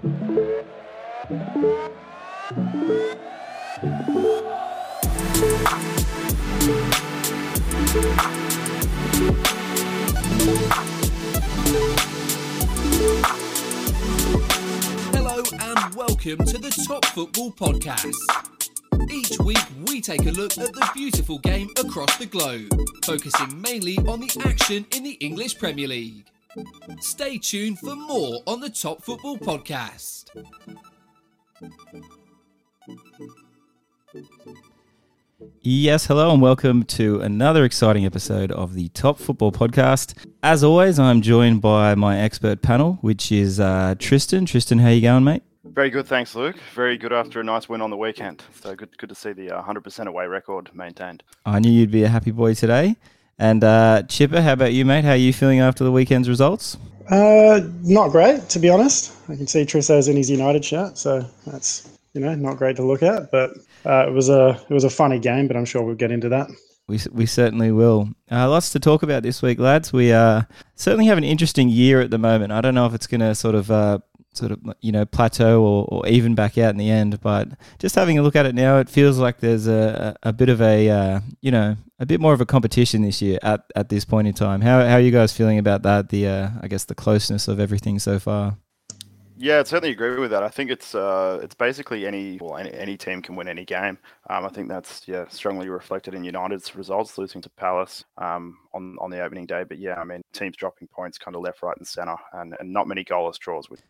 Hello and welcome to the Top Football Podcast. Each week we take a look at the beautiful game across the globe, focusing mainly on the action in the English Premier League. Stay tuned for more on the Top Football Podcast. Yes, hello, and welcome to another exciting episode of the Top Football Podcast. As always, I'm joined by my expert panel, which is uh, Tristan. Tristan, how you going, mate? Very good, thanks, Luke. Very good after a nice win on the weekend. So good, good to see the uh, 100% away record maintained. I knew you'd be a happy boy today. And uh, Chipper, how about you, mate? How are you feeling after the weekend's results? Uh, not great, to be honest. I can see Trisso's in his United shirt, so that's you know not great to look at. But uh, it was a it was a funny game, but I'm sure we'll get into that. We, we certainly will. Uh, lots to talk about this week, lads. We uh, certainly have an interesting year at the moment. I don't know if it's going to sort of uh, sort of you know plateau or, or even back out in the end. But just having a look at it now, it feels like there's a, a, bit of a uh, you know a bit more of a competition this year at, at this point in time. How, how are you guys feeling about that? The uh, I guess the closeness of everything so far. Yeah, I certainly agree with that. I think it's uh, it's basically any well any, any team can win any game. Um, I think that's yeah strongly reflected in United's results, losing to Palace um, on on the opening day. But yeah, I mean teams dropping points kind of left, right, and centre, and, and not many goalless draws. With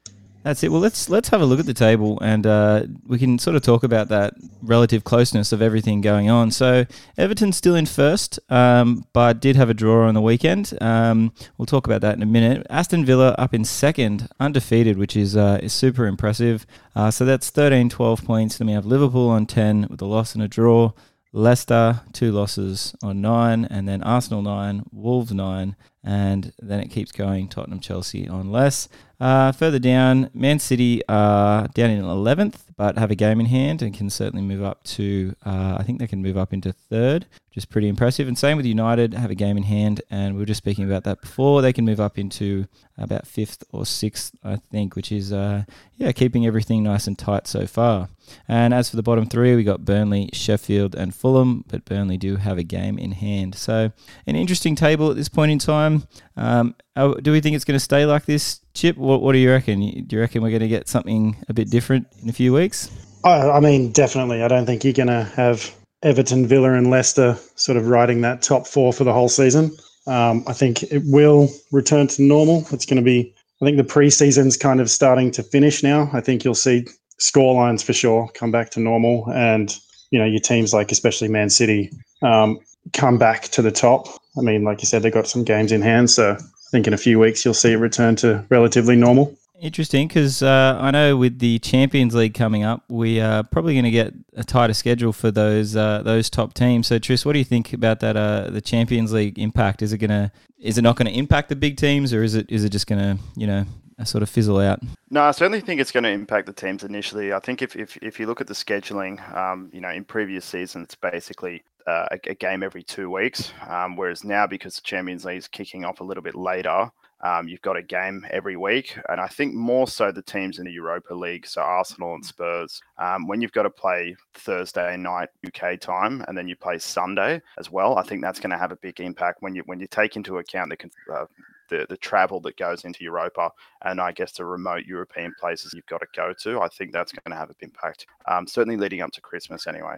That's it. Well, let's let's have a look at the table, and uh, we can sort of talk about that relative closeness of everything going on. So Everton's still in first, um, but did have a draw on the weekend. Um, we'll talk about that in a minute. Aston Villa up in second, undefeated, which is uh, is super impressive. Uh, so that's 13, 12 points. Then we have Liverpool on ten with a loss and a draw. Leicester two losses on nine, and then Arsenal nine, Wolves nine, and then it keeps going. Tottenham, Chelsea on less. Uh, further down, Man City are down in 11th, but have a game in hand and can certainly move up to, uh, I think they can move up into third, which is pretty impressive. And same with United, have a game in hand, and we were just speaking about that before. They can move up into about fifth or sixth, I think, which is, uh, yeah, keeping everything nice and tight so far. And as for the bottom three, we got Burnley, Sheffield, and Fulham, but Burnley do have a game in hand. So an interesting table at this point in time. Um, uh, do we think it's going to stay like this, Chip? What, what do you reckon? Do you reckon we're going to get something a bit different in a few weeks? I, I mean, definitely. I don't think you're going to have Everton, Villa, and Leicester sort of riding that top four for the whole season. Um, I think it will return to normal. It's going to be. I think the preseason's kind of starting to finish now. I think you'll see score lines for sure come back to normal, and you know your teams like especially Man City um, come back to the top. I mean, like you said, they've got some games in hand, so I think in a few weeks you'll see it return to relatively normal. Interesting, because uh, I know with the Champions League coming up, we are probably going to get a tighter schedule for those uh, those top teams. So, Tris, what do you think about that? Uh, the Champions League impact is it going to is it not going to impact the big teams, or is it is it just going to you know sort of fizzle out? No, I certainly think it's going to impact the teams initially. I think if if, if you look at the scheduling, um, you know, in previous seasons, it's basically a, a, game every two weeks, um, whereas now because the Champions League is kicking off a little bit later. Um, you've got a game every week, and I think more so the teams in the Europa League, so Arsenal and Spurs. Um, when you've got to play Thursday night UK time, and then you play Sunday as well, I think that's going to have a big impact when you when you take into account the uh, the, the travel that goes into Europa and I guess the remote European places you've got to go to. I think that's going to have an impact. Um, certainly leading up to Christmas, anyway.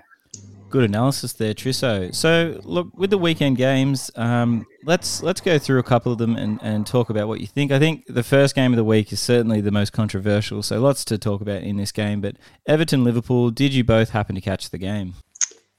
Good analysis there, Trisso. So, look, with the weekend games, um, let's let's go through a couple of them and, and talk about what you think. I think the first game of the week is certainly the most controversial, so lots to talk about in this game. But Everton Liverpool, did you both happen to catch the game?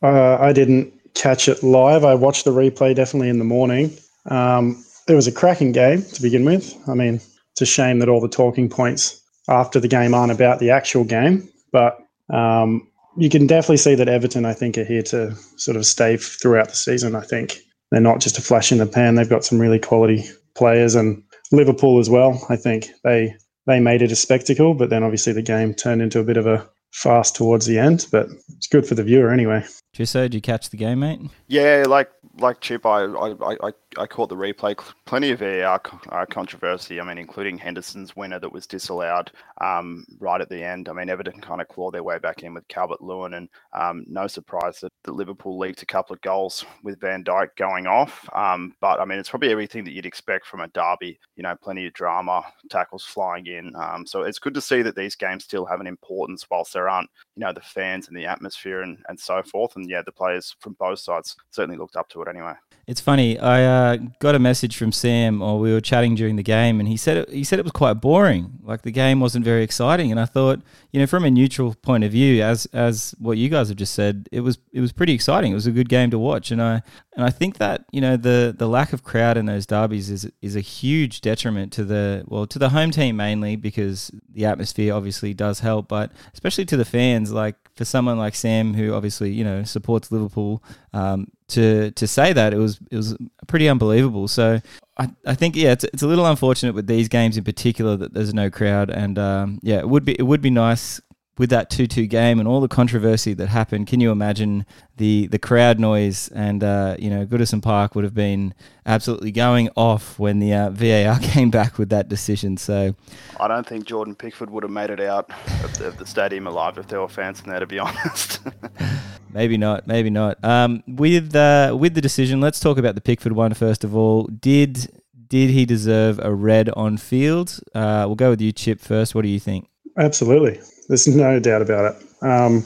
Uh, I didn't catch it live. I watched the replay definitely in the morning. Um, it was a cracking game to begin with. I mean, it's a shame that all the talking points after the game aren't about the actual game, but um, you can definitely see that Everton, I think, are here to sort of stay throughout the season. I think they're not just a flash in the pan. They've got some really quality players, and Liverpool as well. I think they they made it a spectacle, but then obviously the game turned into a bit of a fast towards the end. But it's good for the viewer anyway. Trisso, did you catch the game, mate? Yeah, like like Chip, I I, I, I caught the replay. Plenty of VAR uh, controversy. I mean, including Henderson's winner that was disallowed um, right at the end. I mean, Everton kind of clawed their way back in with Calvert Lewin, and um, no surprise that, the Liverpool leaked a couple of goals with Van Dijk going off. Um, but I mean, it's probably everything that you'd expect from a derby. You know, plenty of drama, tackles flying in. Um, so it's good to see that these games still have an importance, whilst there aren't you know the fans and the atmosphere and, and so forth. And yeah, the players from both sides certainly looked up to it anyway. It's funny. I uh, got a message from Sam, or we were chatting during the game, and he said it, he said it was quite boring. Like the game wasn't very exciting. And I thought, you know, from a neutral point of view, as as what you guys have just said, it was it was pretty exciting. It was a good game to watch, and I and I think that you know the the lack of crowd in those derbies is is a huge detriment to the well to the home team mainly because the atmosphere obviously does help, but especially to the fans. Like for someone like Sam, who obviously you know supports Liverpool, um, to to say that it was it was pretty unbelievable. So I, I think yeah, it's, it's a little unfortunate with these games in particular that there's no crowd, and um, yeah, it would be it would be nice with that 2-2 game and all the controversy that happened, can you imagine the the crowd noise and uh, you know Goodison Park would have been absolutely going off when the uh, VAR came back with that decision. So I don't think Jordan Pickford would have made it out of the, of the stadium alive if there were fans in there. To be honest. maybe not. Maybe not. Um, with uh, with the decision, let's talk about the Pickford one first of all. Did did he deserve a red on field? Uh, we'll go with you, Chip, first. What do you think? Absolutely. There's no doubt about it. Um,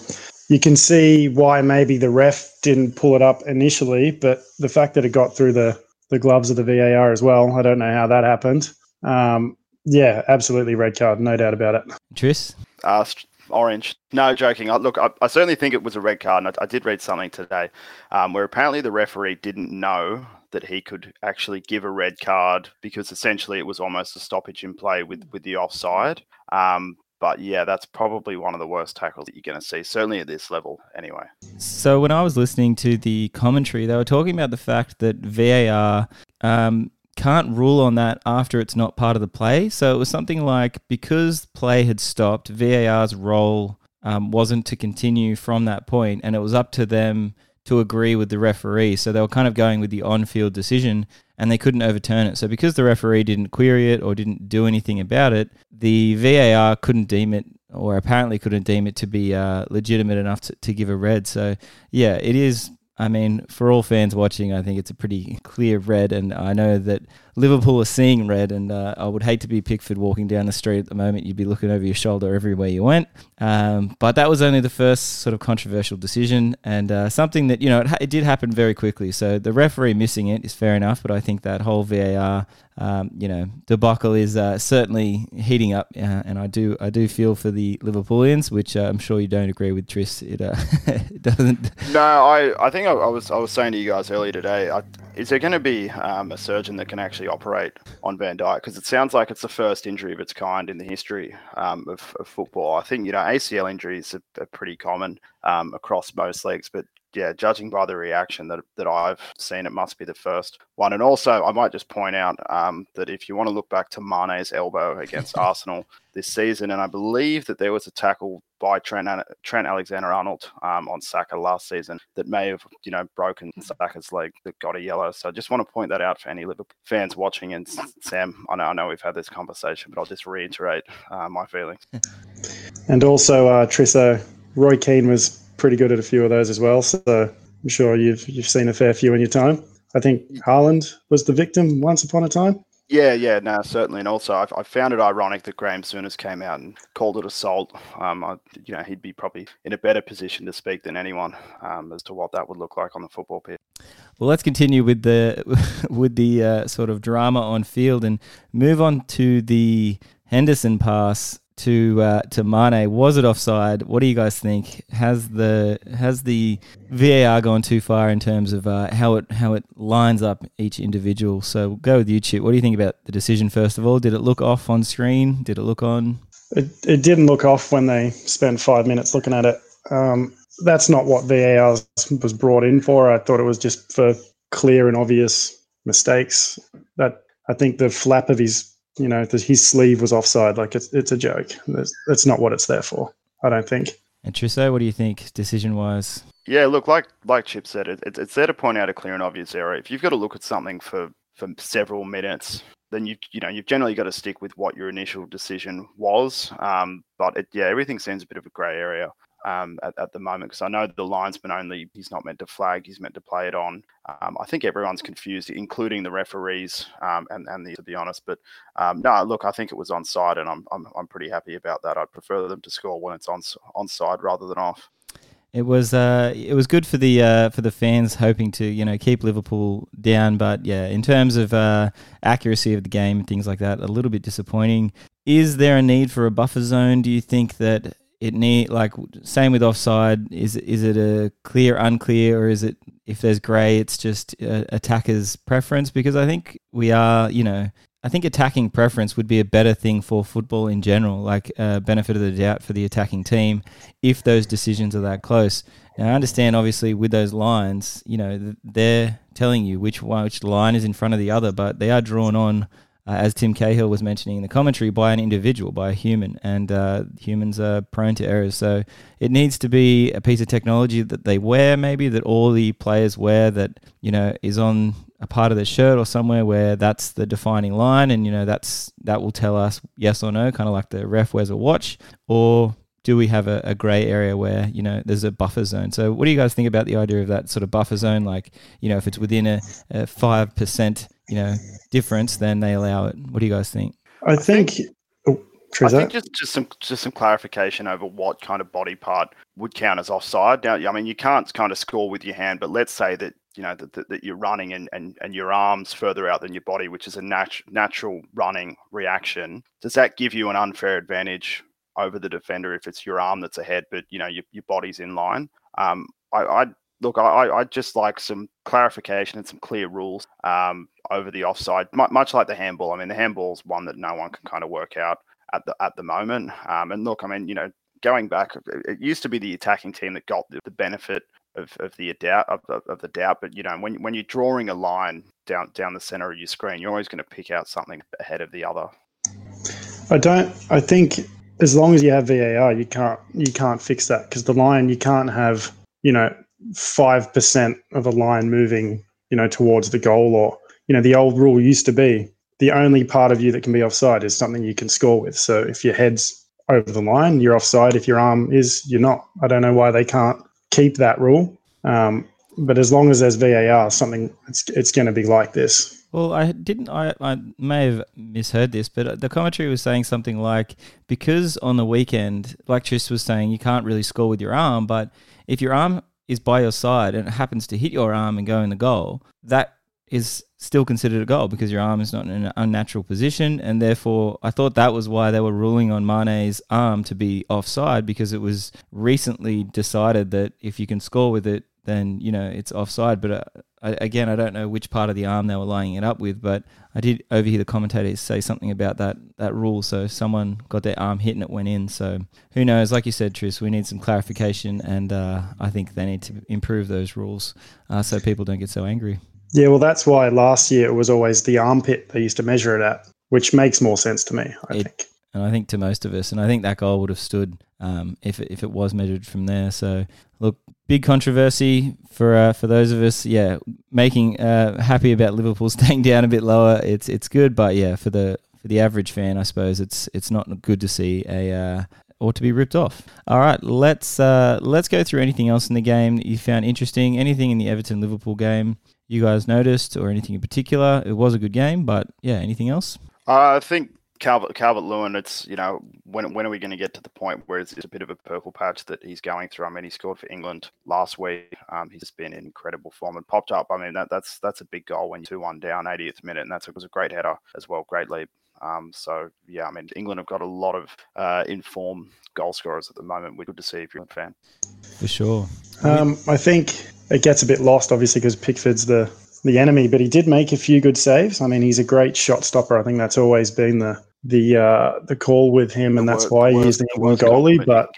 you can see why maybe the ref didn't pull it up initially, but the fact that it got through the, the gloves of the VAR as well, I don't know how that happened. Um, yeah, absolutely red card, no doubt about it. Tris? Uh, orange. No, joking. I, look, I, I, certainly think it was a red card, and I, I did read something today um, where apparently the referee didn't know that he could actually give a red card because essentially it was almost a stoppage in play with with the offside. Um, but yeah, that's probably one of the worst tackles that you're going to see, certainly at this level, anyway. So when I was listening to the commentary, they were talking about the fact that VAR um, can't rule on that after it's not part of the play. So it was something like because play had stopped, VAR's role um, wasn't to continue from that point, and it was up to them to agree with the referee. So they were kind of going with the on field decision and they couldn't overturn it. So because the referee didn't query it or didn't do anything about it, the VAR couldn't deem it or apparently couldn't deem it to be uh, legitimate enough to, to give a red. So yeah, it is I mean, for all fans watching, I think it's a pretty clear red, and I know that Liverpool are seeing red, and uh, I would hate to be Pickford walking down the street at the moment. You'd be looking over your shoulder everywhere you went. Um, but that was only the first sort of controversial decision, and uh, something that you know it, it, did happen very quickly. So the referee missing it is fair enough, but I think that whole VAR, um, you know, debacle is uh, certainly heating up, uh, and I do I do feel for the Liverpoolians, which uh, I'm sure you don't agree with, Tris. It, uh, it doesn't. No, I I think I, I, was I was saying to you guys earlier today. I, is there going to be um, a surgeon that can actually operate on Van Dijk? Because it sounds like it's the first injury of its kind in the history um, of, of, football. I think you know ACL injuries are, are pretty common um, across most leagues, but yeah, judging by the reaction that, that I've seen, it must be the first one. And also, I might just point out um, that if you want to look back to Mane's elbow against Arsenal this season, and I believe that there was a tackle by Trent, Trent Alexander-Arnold um, on Saka last season that may have, you know, broken Saka's leg that got a yellow. So I just want to point that out for any Liverpool fans watching. And Sam, I know, I know we've had this conversation, but I'll just reiterate uh, my feelings. And also, uh, Trisso, Roy Keane was pretty good at a few of those as well. So I'm sure you've you've seen a fair few in your time. I think Haaland was the victim once upon a time. Yeah, yeah, no, certainly, and also I, I found it ironic that Graham Souness came out and called it assault. Um, I, you know, he'd be probably in a better position to speak than anyone um, as to what that would look like on the football pitch. Well, let's continue with the with the uh, sort of drama on field and move on to the Henderson pass to uh, to Mane. Was it offside? What do you guys think? Has the has the VAR gone too far in terms of uh, how it how it lines up each individual? So we'll go with you, Chip. What do you think about the decision? First of all, did it look off on screen? Did it look on? It, it didn't look off when they spent five minutes looking at it. Um, that's not what VAR was brought in for. I thought it was just for clear and obvious mistakes. That I think the flap of his you know, his sleeve was offside. Like it's it's a joke. That's, that's not what it's there for. I don't think. And Trisso, what do you think decision wise? Yeah, look, like like Chip said, it, it's there to point out a clear and obvious error. If you've got to look at something for for several minutes, then you you know you've generally got to stick with what your initial decision was. Um, but it, yeah, everything seems a bit of a grey area um, at, at the moment because I know the linesman only he's not meant to flag, he's meant to play it on. Um, I think everyone's confused, including the referees um, and and the, to be honest. But um, no, look, I think it was onside, and I'm, I'm I'm pretty happy about that. I'd prefer them to score when it's on onside rather than off. It was uh, it was good for the uh, for the fans hoping to you know keep Liverpool down, but yeah, in terms of uh, accuracy of the game and things like that, a little bit disappointing. Is there a need for a buffer zone? Do you think that it need like same with offside? Is is it a clear unclear or is it if there's grey, it's just uh, attacker's preference? Because I think we are you know I think attacking preference would be a better thing for football in general, like uh, benefit of the doubt for the attacking team, if those decisions are that close. Now, I understand, obviously, with those lines, you know, they're telling you which one, which line is in front of the other, but they are drawn on uh, as Tim Cahill was mentioning in the commentary, by an individual, by a human, and uh, humans are prone to errors. So it needs to be a piece of technology that they wear, maybe that all the players wear, that you know is on a part of their shirt or somewhere where that's the defining line, and you know that's that will tell us yes or no, kind of like the ref wears a watch, or do we have a, a grey area where you know there's a buffer zone? So what do you guys think about the idea of that sort of buffer zone? Like you know if it's within a five percent you know difference, then they allow it. What do you guys think? I think. Oh, I think just, just some just some clarification over what kind of body part would count as offside. Now, I mean, you can't kind of score with your hand, but let's say that you know that, that, that you're running and, and, and your arms further out than your body, which is a nat- natural running reaction. Does that give you an unfair advantage over the defender if it's your arm that's ahead, but you know your, your body's in line? Um, I, I look, I I just like some clarification and some clear rules um, over the offside, much like the handball. I mean, the handball is one that no one can kind of work out at the at the moment. Um, and look, I mean, you know, going back, it used to be the attacking team that got the, the benefit of, of the doubt of, of, the doubt. But you know, when when you're drawing a line down down the center of your screen, you're always going to pick out something ahead of the other. I don't. I think as long as you have VAR, you can't you can't fix that because the line you can't have you know five percent of a line moving you know towards the goal or you know the old rule used to be the only part of you that can be offside is something you can score with. So if your head's over the line, you're offside. If your arm is, you're not. I don't know why they can't keep that rule. Um, but as long as there's VAR, something it's it's going to be like this. Well, I didn't. I, I may have misheard this, but the commentary was saying something like because on the weekend, like Tris was saying, you can't really score with your arm, but if your arm is by your side and it happens to hit your arm and go in the goal, that is still considered a goal because your arm is not in an unnatural position, and therefore I thought that was why they were ruling on Mane's arm to be offside because it was recently decided that if you can score with it, then you know it's offside. But uh, I, again, I don't know which part of the arm they were lining it up with, but I did overhear the commentators say something about that that rule. So someone got their arm hit and it went in. So who knows? Like you said, Tris, we need some clarification, and uh, I think they need to improve those rules uh, so people don't get so angry. Yeah, well, that's why last year it was always the armpit they used to measure it at, which makes more sense to me, I it, think. And I think to most of us, and I think that goal would have stood um, if if it was measured from there. So, look, big controversy for uh, for those of us, yeah, making uh, happy about Liverpool staying down a bit lower. It's it's good, but yeah, for the for the average fan, I suppose it's it's not good to see a uh, or to be ripped off. All right, let's uh, let's go through anything else in the game that you found interesting. Anything in the Everton Liverpool game you guys noticed or anything in particular? It was a good game, but yeah, anything else? I think Calvert Calvert Lewin. It's you know when when are we going to get to the point where it's, it's, a bit of a purple patch that he's going through? I mean, he scored for England last week. Um, he's just been in incredible form and popped up. I mean, that, that's that's a big goal when you're two one down, 80th minute, and that's it was a great header as well, great leap. Um, so yeah, I mean, England have got a lot of uh, informed goal scorers at the moment. We're good to see if you're a fan. For sure. Um, I think it gets a bit lost, obviously, because Pickford's the the enemy, but he did make a few good saves. I mean, he's a great shot stopper. I think that's always been the the uh, the call with him, the and that's why he's the England goalie. But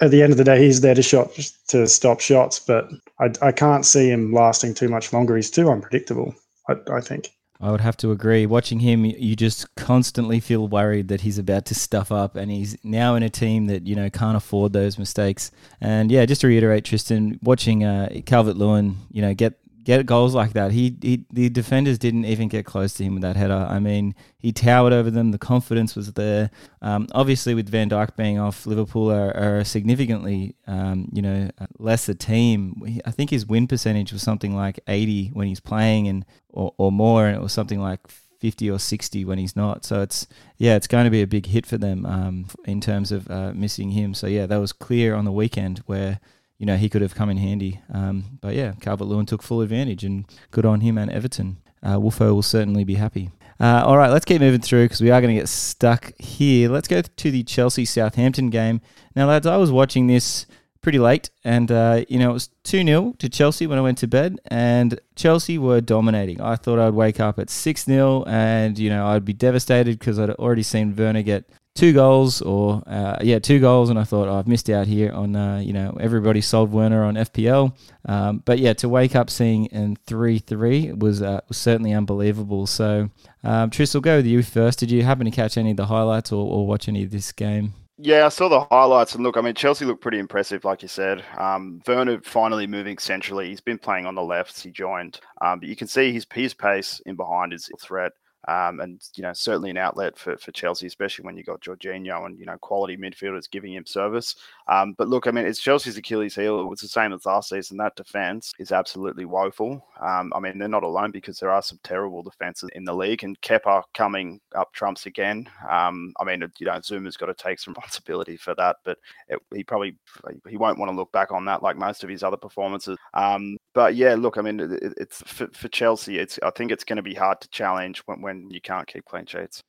at the end of the day, he's there to shot to stop shots. But I, I can't see him lasting too much longer. He's too unpredictable. I, I think. I would have to agree. Watching him, you just constantly feel worried that he's about to stuff up, and he's now in a team that you know can't afford those mistakes. And yeah, just to reiterate, Tristan, watching uh, Calvert Lewin, you know, get get goals like that. He, he the defenders didn't even get close to him with that header. I mean, he towered over them. The confidence was there. Um, obviously, with Van Dijk being off, Liverpool are, are significantly, um, you know, lesser team. I think his win percentage was something like 80 when he's playing, and or, or more, and it was something like 50 or 60 when he's not. So it's yeah, it's going to be a big hit for them um, in terms of uh, missing him. So yeah, that was clear on the weekend where you know, he could have come in handy. Um, but yeah, Calvert Lewin took full advantage and good on him and Everton. Uh, Wolfo will certainly be happy. Uh, all right, let's keep moving through because we are going to get stuck here. Let's go to the Chelsea Southampton game. Now, lads, I was watching this pretty late, and uh, you know it was two 0 to Chelsea when I went to bed, and Chelsea were dominating. I thought I'd wake up at six 0 and you know I'd be devastated because I'd already seen Werner get two goals or uh, yeah two goals and I thought oh, I've missed out here on uh, you know everybody sold Werner on FPL um, but yeah to wake up seeing in 3-3 was uh, was certainly unbelievable so um, Tris will go with you first did you happen to catch any of the highlights or, or watch any of this game yeah, I saw the highlights, and look, I mean, Chelsea looked pretty impressive, like you said. Um, Werner finally moving centrally. He's been playing on the left. He joined, um, but you can see his his pace in behind is a threat. Um, and you know certainly an outlet for, for Chelsea, especially when you got Jorginho and you know quality midfielders giving him service. Um, but look, I mean, it's Chelsea's Achilles heel. It was the same as last season. That defense is absolutely woeful. Um, I mean, they're not alone because there are some terrible defenses in the league, and Kepa coming up trumps again. Um, I mean, you know, Zouma's got to take some responsibility for that, but it, he probably he won't want to look back on that like most of his other performances. Um, but yeah, look, I mean, it, it's for, for Chelsea. It's I think it's going to be hard to challenge when, when you can't keep clean sheets.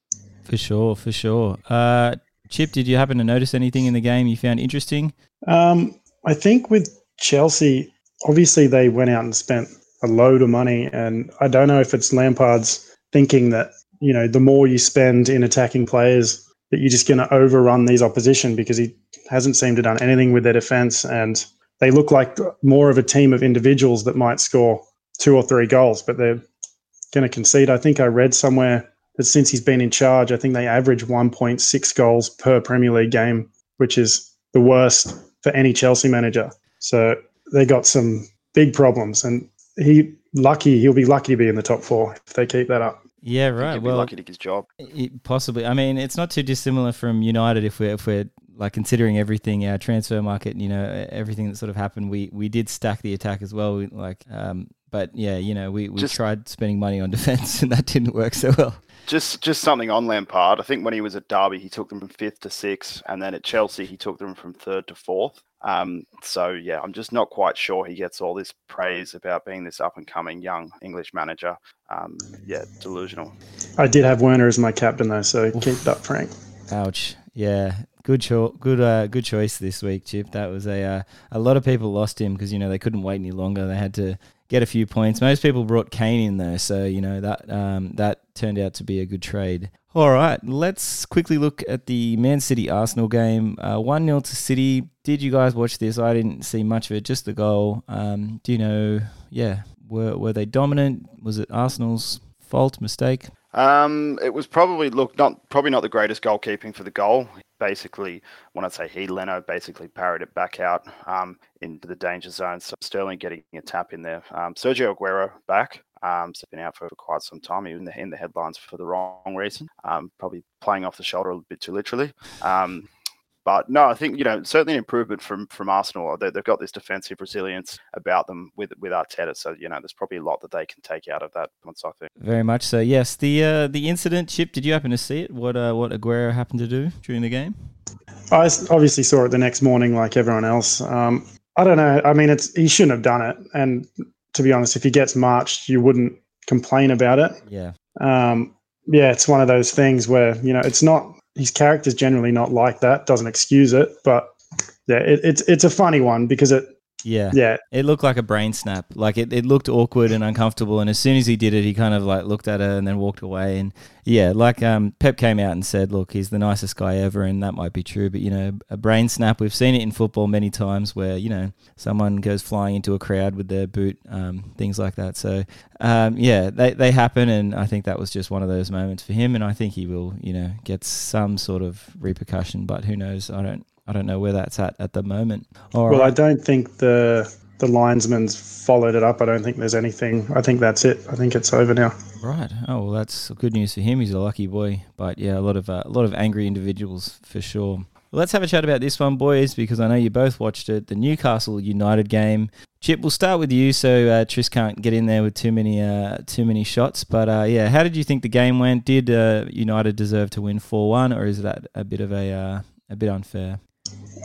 For sure, for sure. Uh, Chip, did you happen to notice anything in the game you found interesting? Um, I think with Chelsea, obviously they went out and spent a load of money, and I don't know if it's Lampard's thinking that you know the more you spend in attacking players, that you're just going to overrun these opposition because he hasn't seemed to done anything with their defense, and they look like more of a team of individuals that might score two or three goals, but they're going to concede. I think I read somewhere that since he's been in charge, I think they average 1.6 goals per Premier League game, which is the worst for any Chelsea manager. So they got some big problems, and he lucky he'll be lucky to be in the top four if they keep that up. Yeah, right. well, lucky to get his job. It, possibly. I mean, it's not too dissimilar from United if we're if we're like considering everything, our transfer market, and you know, everything that sort of happened. We we did stack the attack as well. We, like um, but yeah, you know, we, we just, tried spending money on defense and that didn't work so well. Just just something on Lampard. I think when he was at Derby, he took them from fifth to sixth, and then at Chelsea, he took them from third to fourth. Um, so yeah, I'm just not quite sure he gets all this praise about being this up and coming young English manager. Um, yeah, delusional. I did have Werner as my captain though, so Oof. keep that, Frank. Ouch. Yeah, good cho- good uh, good choice this week, Chip. That was a uh, a lot of people lost him because you know they couldn't wait any longer. They had to get a few points. Most people brought Kane in though, so you know that um, that turned out to be a good trade. All right, let's quickly look at the Man City Arsenal game. Uh, one 0 to City. Did you guys watch this? I didn't see much of it, just the goal. Um, do you know? Yeah, were were they dominant? Was it Arsenal's fault, mistake? Um, it was probably look not probably not the greatest goalkeeping for the goal basically, when I say he, Leno basically parried it back out um, into the danger zone. So Sterling getting a tap in there. Um, Sergio Aguero back. Um, so been out for quite some time, even in the, in the headlines for the wrong reason. Um, probably playing off the shoulder a bit too literally. Um, but no, I think you know certainly an improvement from from Arsenal. They, have got this defensive resilience about them with with Arteta, so you know there's probably a lot that they can take out of that. Once I think very much so. Yes, the uh, the incident, Chip. Did you happen to see it? What uh, what Aguero happened to do during the game? I obviously saw it the next morning, like everyone else. Um, I don't know. I mean, it's he shouldn't have done it. And to be honest, if he gets marched, you wouldn't complain about it. Yeah. Um, yeah, it's one of those things where you know it's not his character's generally not like that. Doesn't excuse it, but yeah, it, it's it's a funny one because it Yeah. Yeah, It looked like a brain snap. Like it, it looked awkward and uncomfortable. And as soon as he did it, he kind of like looked at her and then walked away. And yeah, like um, Pep came out and said, look, he's the nicest guy ever. And that might be true. But, you know, a brain snap, we've seen it in football many times where, you know, someone goes flying into a crowd with their boot, um, things like that. So, um, yeah, they, they happen. And I think that was just one of those moments for him. And I think he will, you know, get some sort of repercussion. But who knows? I don't. I don't know where that's at at the moment. All well, right. I don't think the the linesman's followed it up. I don't think there's anything. I think that's it. I think it's over now. Right. Oh well, that's good news for him. He's a lucky boy. But yeah, a lot of uh, a lot of angry individuals for sure. Well, let's have a chat about this one, boys, because I know you both watched it. The Newcastle United game. Chip, we'll start with you, so uh, Tris can't get in there with too many uh, too many shots. But uh, yeah, how did you think the game went? Did uh, United deserve to win four one, or is that a bit of a uh, a bit unfair?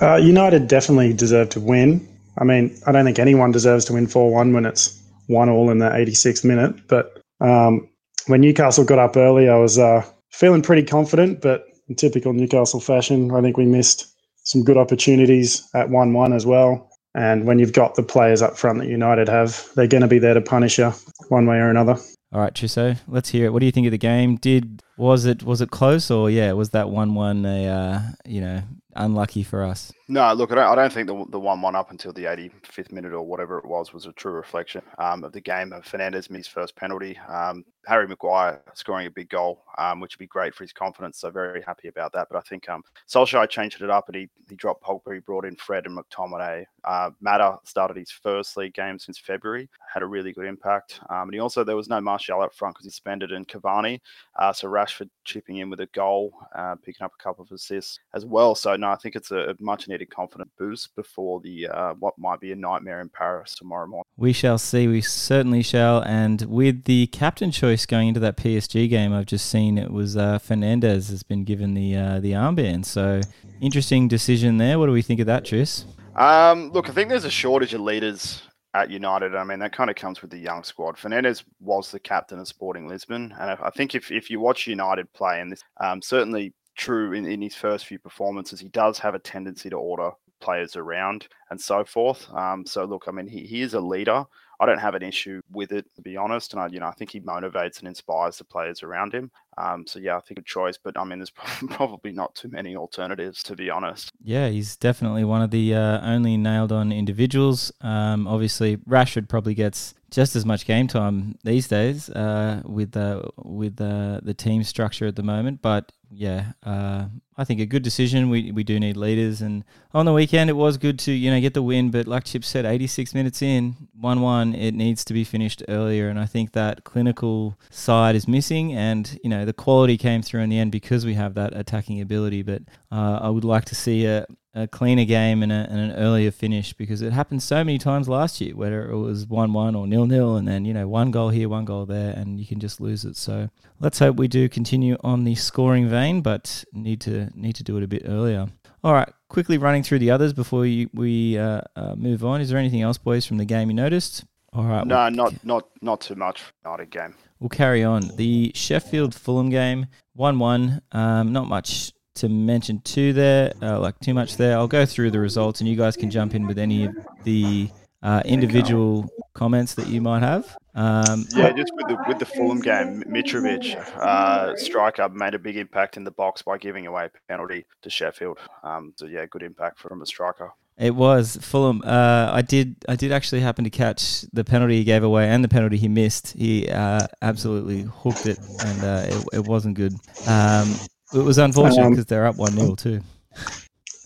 Uh, United definitely deserve to win. I mean, I don't think anyone deserves to win 4 1 when it's 1 all in the 86th minute. But um, when Newcastle got up early, I was uh, feeling pretty confident. But in typical Newcastle fashion, I think we missed some good opportunities at 1 1 as well. And when you've got the players up front that United have, they're going to be there to punish you one way or another. All right, Trisso, let's hear it. What do you think of the game? Did was it was it close or yeah, was that one one a uh, you know unlucky for us? No, look, I don't, I don't think the the one one up until the 85th minute or whatever it was was a true reflection um, of the game. Of Fernandes missed first penalty. Um, Harry Maguire scoring a big goal, um, which would be great for his confidence. So very happy about that. But I think um, Solskjaer changed it up and he he dropped Pogba. He brought in Fred and McTominay. Uh, Mata started his first league game since February. Had a really good impact. Um, and he also there was no Martial up front because he suspended and Cavani. Uh, so Rashford chipping in with a goal, uh, picking up a couple of assists as well. So no, I think it's a much needed confidence boost before the uh, what might be a nightmare in Paris tomorrow morning. We shall see. We certainly shall. And with the captain choice going into that PSG game, I've just seen it was uh, Fernandes has been given the uh, the armband. So interesting decision there. What do we think of that, Tris? Um, look, I think there's a shortage of leaders at United. I mean, that kind of comes with the young squad. Fernandes was the captain of Sporting Lisbon, and I think if, if you watch United play, and this um, certainly true in, in his first few performances, he does have a tendency to order players around and so forth. Um, so look, I mean, he, he is a leader. I don't have an issue with it, to be honest. And I, you know, I think he motivates and inspires the players around him. Um, so yeah, I think a choice, but I mean, there's probably not too many alternatives, to be honest. Yeah, he's definitely one of the uh, only nailed-on individuals. Um, obviously, Rashford probably gets just as much game time these days uh, with uh, with uh, the team structure at the moment. But yeah, uh, I think a good decision. We we do need leaders, and on the weekend it was good to you know get the win. But like Chip said, 86 minutes in, one one, it needs to be finished earlier, and I think that clinical side is missing. And you know the quality came through in the end because we have that attacking ability. But uh, I would like to see a a cleaner game and, a, and, an earlier finish because it happened so many times last year, whether it was 1 1 or nil nil, and then, you know, one goal here, one goal there, and you can just lose it. So let's hope we do continue on the scoring vein, but need to need to do it a bit earlier. All right, quickly running through the others before we, we uh, uh, move on. Is there anything else, boys, from the game you noticed? All right. No, we'll, not not not too much. Not a game. We'll carry on. The Sheffield Fulham game, 1 1. Um, not much to mention too there, uh, like too much there. I'll go through the results, and you guys can jump in with any of the uh, individual comments that you might have. Um, yeah, just with the with the Fulham game, Mitrovic, uh, striker, made a big impact in the box by giving away a penalty to Sheffield. Um, so yeah, good impact from a striker. It was Fulham. Uh, I did. I did actually happen to catch the penalty he gave away and the penalty he missed. He uh, absolutely hooked it, and uh, it, it wasn't good. Um, it was unfortunate because um, they're up one 0 too.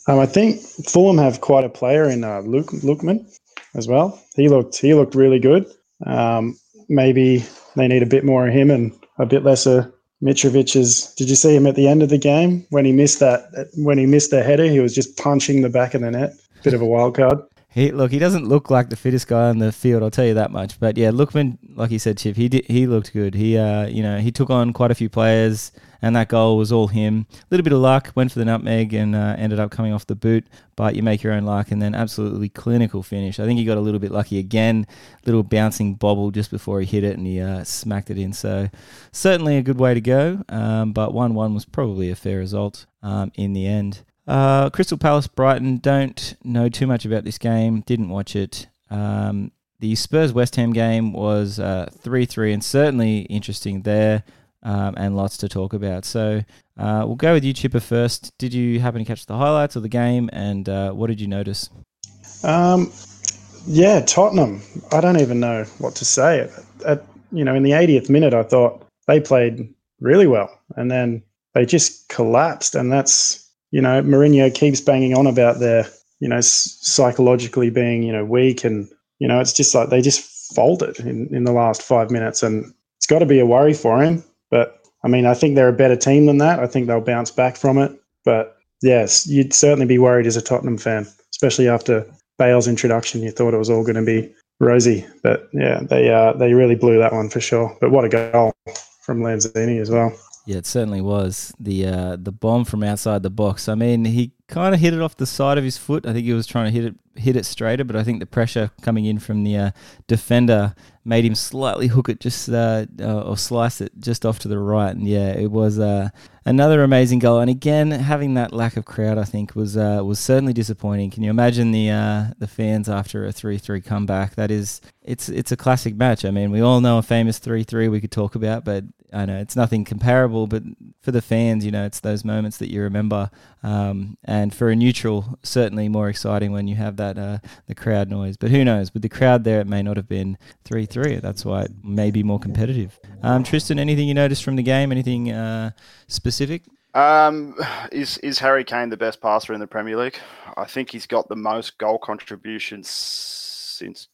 Um, I think Fulham have quite a player in uh, Luke Lookman as well. He looked he looked really good. Um, maybe they need a bit more of him and a bit less of Mitrovic's. Did you see him at the end of the game when he missed that? When he missed the header, he was just punching the back of the net. Bit of a wild card. He look, he doesn't look like the fittest guy on the field. I'll tell you that much. But yeah, Lookman, like he said, Chip, he did, he looked good. He, uh, you know, he took on quite a few players, and that goal was all him. A little bit of luck, went for the nutmeg, and uh, ended up coming off the boot. But you make your own luck, and then absolutely clinical finish. I think he got a little bit lucky again. Little bouncing bobble just before he hit it, and he uh, smacked it in. So certainly a good way to go. Um, but one one was probably a fair result um, in the end. Uh, Crystal Palace Brighton. Don't know too much about this game. Didn't watch it. Um, the Spurs West Ham game was uh, three three, and certainly interesting there, um, and lots to talk about. So uh, we'll go with you, Chipper, first. Did you happen to catch the highlights of the game, and uh, what did you notice? Um, yeah, Tottenham. I don't even know what to say. At, at you know, in the 80th minute, I thought they played really well, and then they just collapsed, and that's you know, Mourinho keeps banging on about their you know psychologically being you know weak and you know, it's just like they just folded in, in the last five minutes, and it's got to be a worry for him. But I mean, I think they're a better team than that. I think they'll bounce back from it. But yes, you'd certainly be worried as a Tottenham fan, especially after Bale's introduction. You thought it was all going to be rosy, but yeah, they uh, they really blew that one for sure. But what a goal from Lanzini as well. Yeah, it certainly was the uh, the bomb from outside the box. I mean, he kind of hit it off the side of his foot. I think he was trying to hit it hit it straighter, but I think the pressure coming in from the uh, defender made him slightly hook it just uh, uh, or slice it just off to the right. And yeah, it was uh, another amazing goal. And again, having that lack of crowd, I think was uh, was certainly disappointing. Can you imagine the uh, the fans after a three three comeback? That is, it's it's a classic match. I mean, we all know a famous three three we could talk about, but I know it's nothing comparable. But for the fans, you know, it's those moments that you remember. Um, and for a neutral, certainly more exciting when you have that uh, the crowd noise. But who knows? With the crowd there, it may not have been three three. That's why it may be more competitive. Um, Tristan, anything you noticed from the game? Anything uh, specific? Um, is is Harry Kane the best passer in the Premier League? I think he's got the most goal contributions since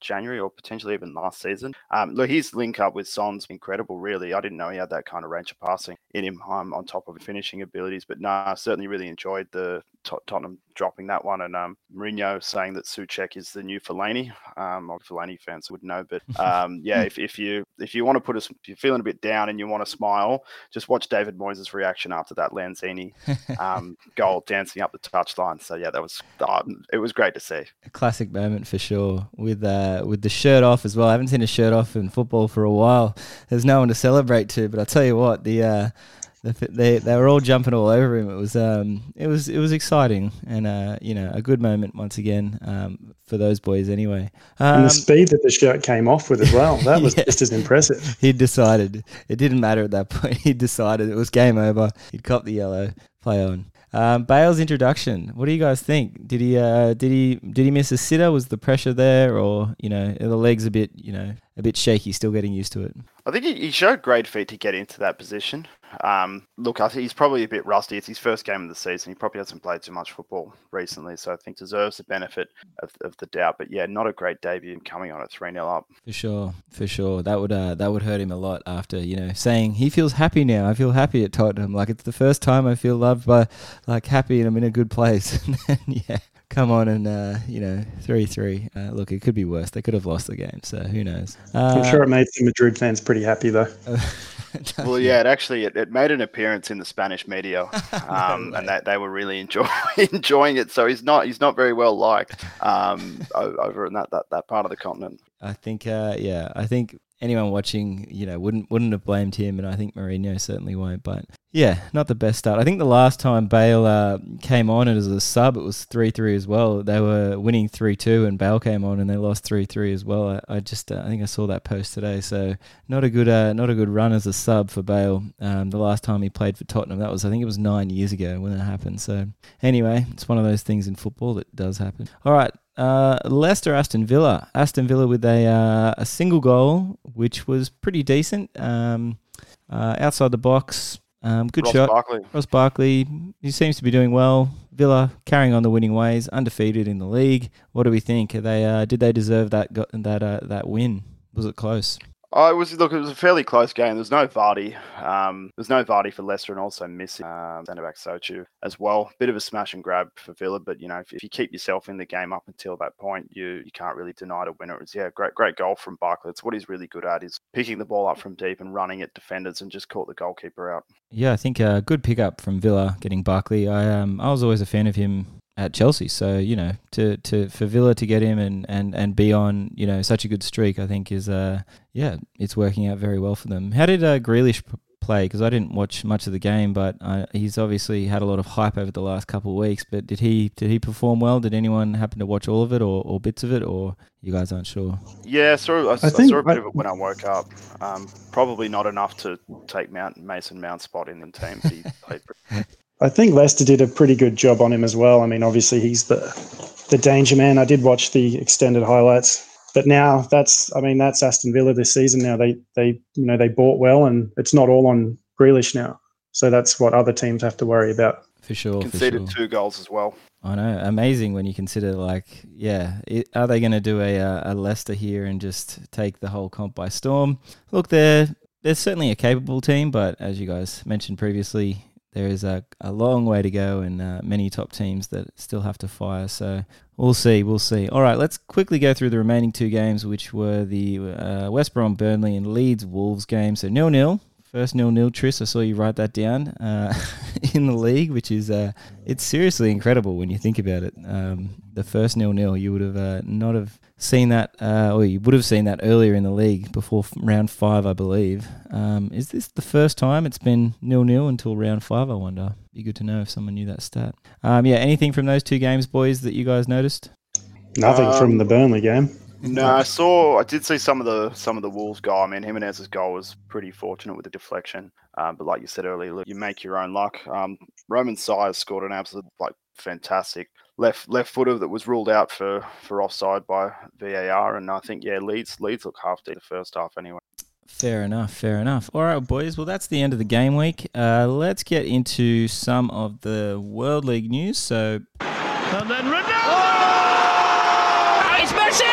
January or potentially even last season. Um, look, his link up with Son's incredible, really. I didn't know he had that kind of range of passing in him um, on top of finishing abilities. But no, I certainly really enjoyed the Tottenham dropping that one, and um, Mourinho saying that Soucek is the new Fellaini. Um, Fellaini fans would know, but um, yeah, if, if you if you want to put us, if you're feeling a bit down and you want to smile, just watch David Moyes' reaction after that Lanzini um, goal, dancing up the touchline. So yeah, that was uh, it was great to see. A classic moment for sure, with uh, with the shirt off as well. I haven't seen a shirt off in football for a while. There's no one to celebrate to, but I tell you what, the uh, they they were all jumping all over him. It was um it was it was exciting and uh you know a good moment once again um for those boys anyway. Um, and the um, speed that the shirt came off with as well that was yeah. just as impressive. He decided it didn't matter at that point. He decided it was game over. He'd cop the yellow. Play on. Um, Bale's introduction. What do you guys think? Did he uh, did he did he miss a sitter? Was the pressure there, or you know, the legs a bit you know a bit shaky, still getting used to it? I think he showed great feet to get into that position. Um, look, I think he's probably a bit rusty. It's his first game of the season. He probably hasn't played too much football recently, so I think deserves the benefit of, of the doubt. But yeah, not a great debut coming on at three 0 up. For sure, for sure. That would uh, that would hurt him a lot after you know saying he feels happy now. I feel happy at Tottenham. Like it's the first time I feel loved by, like happy, and I'm in a good place. yeah, come on and uh, you know three three. Uh, look, it could be worse. They could have lost the game, so who knows? Uh, I'm sure it made some Madrid fans pretty happy though. well, yeah, it actually it, it, made an appearance in the Spanish media, um, and they, they were really enjoy, enjoying it. So he's not he's not very well liked um, over in that, that that part of the continent. I think, uh, yeah, I think anyone watching, you know, wouldn't wouldn't have blamed him, and I think Mourinho certainly won't. But yeah, not the best start. I think the last time Bale uh, came on as a sub, it was three three as well. They were winning three two, and Bale came on and they lost three three as well. I, I just uh, I think I saw that post today. So not a good uh, not a good run as a sub for Bale. Um, the last time he played for Tottenham, that was I think it was nine years ago when that happened. So anyway, it's one of those things in football that does happen. All right, uh, Leicester Aston Villa. Aston Villa with a uh, a single goal, which was pretty decent. Um, uh, outside the box, um, good Ross shot. Barkley. Ross Barkley. He seems to be doing well. Villa carrying on the winning ways, undefeated in the league. What do we think? Are they uh, did they deserve that that uh, that win? Was it close? Oh, it was look. It was a fairly close game. There's no Vardy. Um, there's no Vardy for Leicester, and also missing um, centre back Soyuncu as well. Bit of a smash and grab for Villa, but you know, if, if, you keep yourself in the game up until that point, you you can't really deny a winner. It was yeah, great great goal from Barkley. It's what he's really good at is picking the ball up from deep and running at defenders and just caught the goalkeeper out. Yeah, I think a uh, good pickup from Villa getting Barkley. I um I was always a fan of him at Chelsea. So you know, to, to for Villa to get him and, and, and be on you know such a good streak, I think is uh yeah, it's working out very well for them. How did uh, Grealish play? Because I didn't watch much of the game, but uh, he's obviously had a lot of hype over the last couple of weeks. But did he did he perform well? Did anyone happen to watch all of it or, or bits of it, or you guys aren't sure? Yeah, so I, I, I saw a bit I- of it when I woke up. Um, probably not enough to take Mount Mason Mount spot in the team. but He played pretty I think Leicester did a pretty good job on him as well. I mean, obviously he's the the danger man. I did watch the extended highlights, but now that's I mean that's Aston Villa this season. Now they they you know they bought well, and it's not all on Grealish now. So that's what other teams have to worry about. For sure, for conceded sure. two goals as well. I know, amazing when you consider like, yeah, it, are they going to do a uh, a Leicester here and just take the whole comp by storm? Look, they're they're certainly a capable team, but as you guys mentioned previously, there is a, a long way to go and uh, many top teams that still have to fire. So we'll see, we'll see. All right, let's quickly go through the remaining two games, which were the uh, West Brom Burnley and Leeds Wolves game. So nil nil. First nil nil, Tris. I saw you write that down uh, in the league, which is uh, it's seriously incredible when you think about it. Um, the first nil nil, you would have uh, not have seen that, uh, or you would have seen that earlier in the league before f- round five, I believe. Um, is this the first time it's been nil nil until round five? I wonder. Be good to know if someone knew that stat. Um, yeah, anything from those two games, boys, that you guys noticed? Nothing from Um, the Burnley game. No, I saw. I did see some of the some of the Wolves goal. I mean, Jimenez's goal was pretty fortunate with the deflection. Um, but like you said earlier, look, you make your own luck. Um, Romain Saïss scored an absolute like fantastic left left footer that was ruled out for for offside by VAR, and I think yeah, Leeds Leeds look half dead the first half anyway. Fair enough, fair enough. All right, boys. Well, that's the end of the game week. Uh, let's get into some of the World League news. So, And then Ronaldo! It's Messi!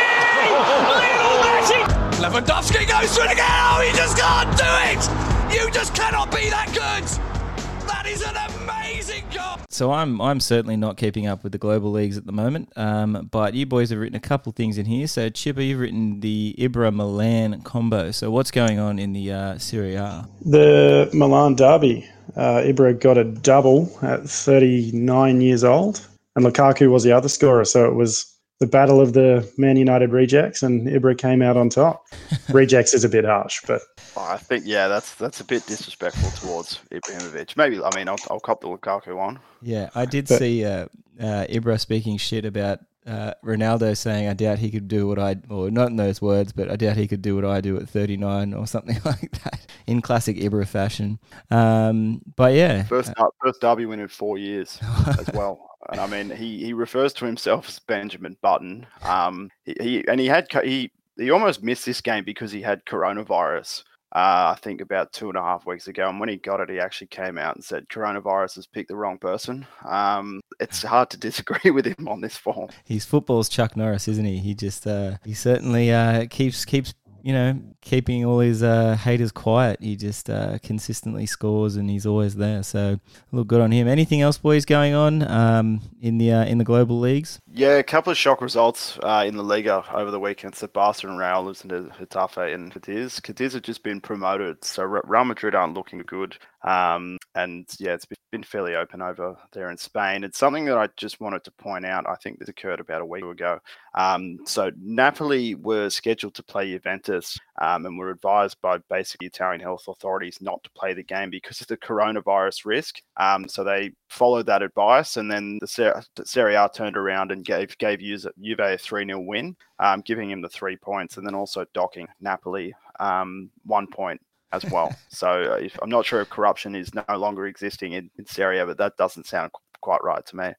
Lionel Messi! Lewandowski goes through it again! Oh, you just can't do it! You just cannot be that good! That is an amazing goal! so I'm I'm certainly not keeping up with the global leagues at the moment. Um, but you boys have written a couple things in here. So, Chipper, you've written the Ibra Milan combo. So, what's going on in the uh, Serie A? The Milan derby. Uh, Ibra got a double at 39 years old, and Lukaku was the other scorer. So it was the battle of the Man United rejects, and Ibra came out on top. rejects is a bit harsh, but Oh, I think yeah, that's that's a bit disrespectful towards Ibrahimovic. Maybe I mean I'll, I'll cop the Lukaku one. Yeah, I did But- see uh, uh, Ibra speaking shit about uh, Ronaldo saying, "I doubt he could do what I," or not in those words, but I doubt he could do what I do at 39 or something like that, in classic Ibra fashion. Um, but yeah, First first derby win in four years as well. And I mean, he, he refers to himself as Benjamin Button. Um, he, he and he had he he almost missed this game because he had coronavirus. Uh, I think about two and a half weeks ago, and when he got it, he actually came out and said coronavirus has picked the wrong person. Um, it's hard to disagree with him on this form. he's football's Chuck Norris, isn't he? He just uh, he certainly uh, keeps keeps you know keeping all his uh, haters quiet. He just uh, consistently scores and he's always there. So look good on him. Anything else, boys, going on um, in the uh, in the global leagues? Yeah, a couple of shock results uh, in the Liga over the weekend. So Barca and Real losing to Getafe and Cadiz. Cadiz have just been promoted, so Real Madrid aren't looking good. Um, and yeah, it's been- fairly open over there in Spain. It's something that I just wanted to point out. I think this occurred about a week ago. Um, so Napoli were scheduled to play Juventus um, and were advised by basically Italian health authorities not to play the game because of the coronavirus risk. Um, so they followed that advice, and then the Ser- the Serie A turned around and gave gave Juve Juve a three 0 win, um, giving him the three points, and then also docking Napoli um, one point as well. so uh, if, I'm not sure if corruption is no longer existing in, in Serie but that doesn't sound quite right to me.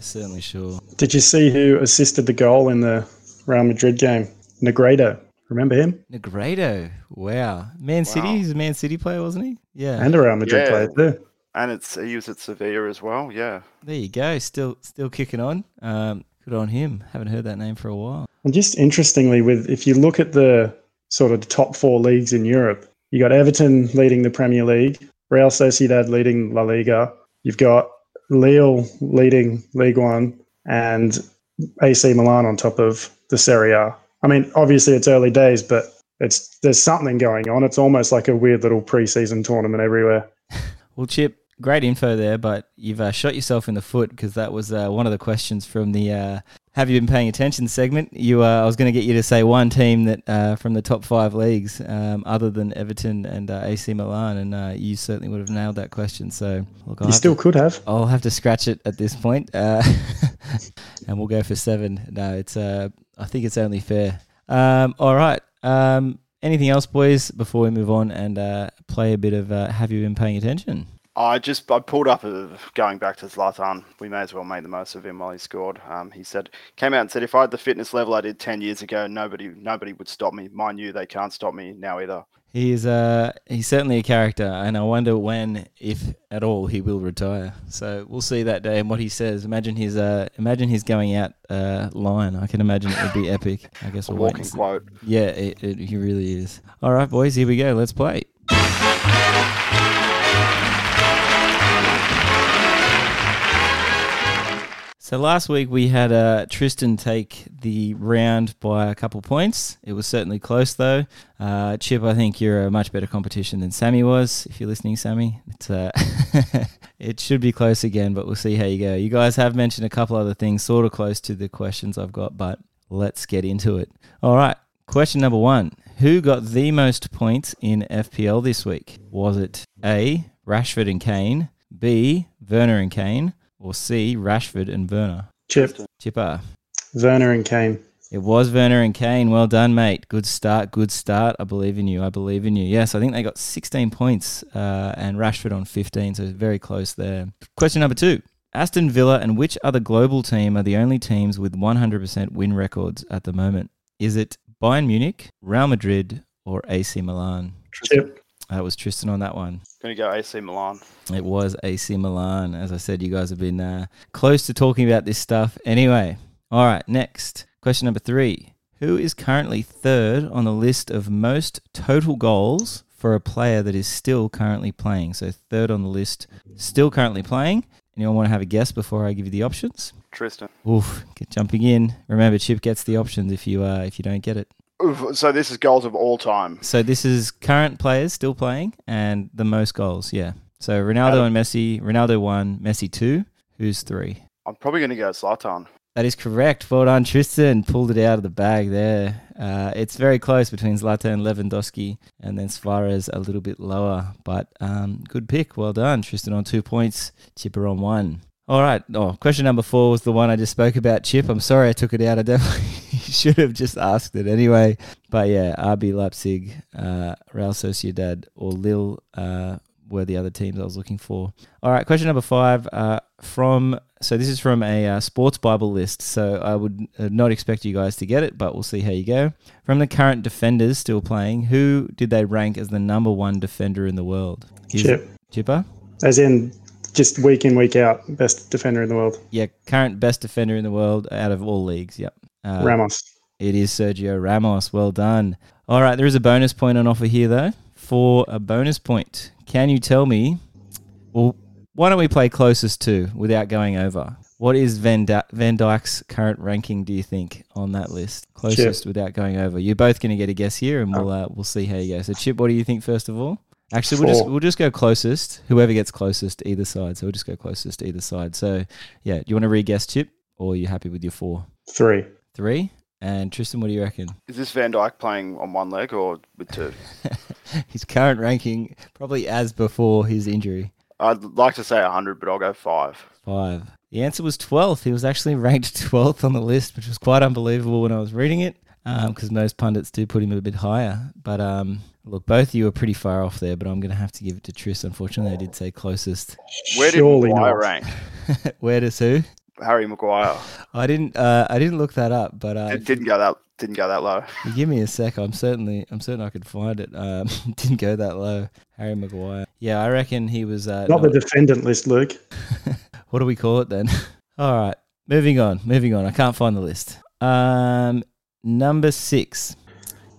Certainly sure. did you see who assisted the goal in the Real Madrid game? Negredo. Remember him? Negredo. Wow. Man City. He's a Man City player, wasn't he? Yeah. And a Real Madrid Yeah. player too. And it's he was at Sevilla as well. Yeah. there you go. Still still kicking on. Um, good on him. Haven't heard that name for a while. And just interestingly, with if you look at the sort of top four leagues in Europe, you got Everton leading the Premier League, Real Sociedad leading La Liga. You've got Lille leading League One, and AC Milan on top of the Serie A. I mean, obviously it's early days, but it's there's something going on. It's almost like a weird little preseason tournament everywhere. Well, Chip, great info there, but you've uh, shot yourself in the foot because that was uh, one of the questions from the uh, "Have you been paying attention?" segment. You, uh, I was going to get you to say one team that uh, from the top five leagues, um, other than Everton and uh, AC Milan, and you certainly would have nailed that question. So look, I'll you still to, could have. I'll have to scratch it at this point, and we'll go for seven. No, it's. I think it's only fair. Um, all right. Um, anything else, boys, before we move on and play a bit of Have you been paying attention? I just I pulled up a, going back to Zlatan. We may as well make the most of him while he scored. Um, he said came out and said if I had the fitness level I did ten years ago, nobody nobody would stop me. Mind you, they can't stop me now either. He's uh he's certainly a character, and I wonder when, if at all, he will retire. So we'll see that day and what he says. Imagine his uh imagine his going out uh line. I can imagine it would be epic. I guess we'll walking quote. Yeah, it, it, he really is. All right, boys, here we go. Let's play. So last week we had uh, Tristan take the round by a couple points. It was certainly close though. Uh, Chip, I think you're a much better competition than Sammy was. If you're listening, Sammy, it's uh, it should be close again, but we'll see how you go. You guys have mentioned a couple other things, sort of close to the questions I've got, but let's get into it. All right, question number one: Who got the most points in FPL this week? Was it A. Rashford and Kane, B. Werner and Kane? Or C, Rashford and Werner? Chip. Chipper. Werner and Kane. It was Werner and Kane. Well done, mate. Good start. Good start. I believe in you. I believe in you. Yes, I think they got 16 points uh, and Rashford on 15, so very close there. Question number two. Aston Villa and which other global team are the only teams with 100% win records at the moment? Is it Bayern Munich, Real Madrid, or AC Milan? Chip. That was Tristan on that one. Going to go AC Milan. It was AC Milan. As I said, you guys have been uh, close to talking about this stuff. Anyway, all right, next. Question number three. Who is currently third on the list of most total goals for a player that is still currently playing? So, third on the list, still currently playing. Anyone want to have a guess before I give you the options? Tristan. Oof, jumping in. Remember, Chip gets the options if you uh, if you don't get it. So this is goals of all time. So this is current players still playing and the most goals. Yeah. So Ronaldo and Messi. Ronaldo one, Messi two. Who's three? I'm probably going to go Zlatan. That is correct. Well done, Tristan. Pulled it out of the bag there. Uh, it's very close between Zlatan and Lewandowski, and then Suarez a little bit lower. But um, good pick. Well done, Tristan on two points. Chipper on one. All right. Oh, question number four was the one I just spoke about, Chip. I'm sorry I took it out. I definitely should have just asked it anyway. But yeah, RB Leipzig, uh, Real Sociedad, or Lille uh, were the other teams I was looking for. All right. Question number five uh, from. So this is from a uh, sports Bible list. So I would uh, not expect you guys to get it, but we'll see how you go. From the current defenders still playing, who did they rank as the number one defender in the world? Chip. Chipper. As in just week in, week out, best defender in the world. Yeah, current best defender in the world out of all leagues. Yep. Uh, Ramos. It is Sergio Ramos. Well done. All right, there is a bonus point on offer here, though. For a bonus point, can you tell me? Well, why don't we play closest to without going over? What is Van, da- Van Dijk's current ranking? Do you think on that list? Closest Chip. without going over. You're both going to get a guess here, and we'll uh, we'll see how you go. So, Chip, what do you think first of all? Actually, we'll just we'll just go closest. Whoever gets closest either side. So we'll just go closest either side. So yeah, do you want to re-guess Chip, or are you happy with your four? Three. Three. And Tristan, what do you reckon? Is this Van Dijk playing on one leg or with two? his current ranking probably as before his injury. I'd like to say 100, but I'll go five. Five. The answer was 12th. He was actually ranked 12th on the list, which was quite unbelievable when I was reading it, because um, most pundits do put him a bit higher. But um, Look, both of you are pretty far off there, but I'm going to have to give it to Tris. Unfortunately, I did say closest. Where did Surely Maguire rank? Where does who? Harry Maguire. I didn't. Uh, I didn't look that up, but uh, it didn't go that. Didn't go that low. give me a sec. I'm certainly. I'm certain I could find it. Um, didn't go that low. Harry Maguire. Yeah, I reckon he was. Uh, not, not the defendant list, Luke. what do we call it then? All right, moving on. Moving on. I can't find the list. Um, number six.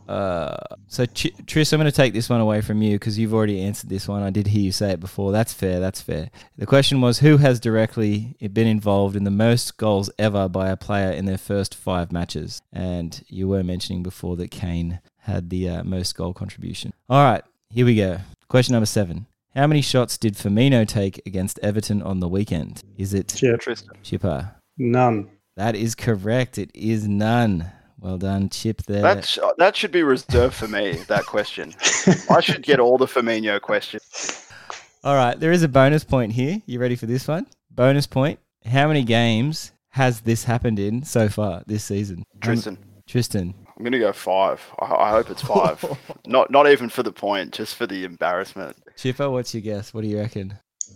Uh, so Ch- Tris, I'm going to take this one away from you because you've already answered this one. I did hear you say it before. That's fair. That's fair. The question was who has directly been involved in the most goals ever by a player in their first five matches? And you were mentioning before that Kane had the uh, most goal contribution. All right, here we go. Question number seven. How many shots did Firmino take against Everton on the weekend? Is it. Chipper? none. That is correct. It is none. Well done, Chip. There. That sh- that should be reserved for me. That question. I should get all the Firmino questions. All right, there is a bonus point here. You ready for this one? Bonus point. How many games has this happened in so far this season? Um, Tristan. Tristan. I'm gonna go five. I, I hope it's five. not not even for the point, just for the embarrassment. Chipper, what's your guess? What do you reckon?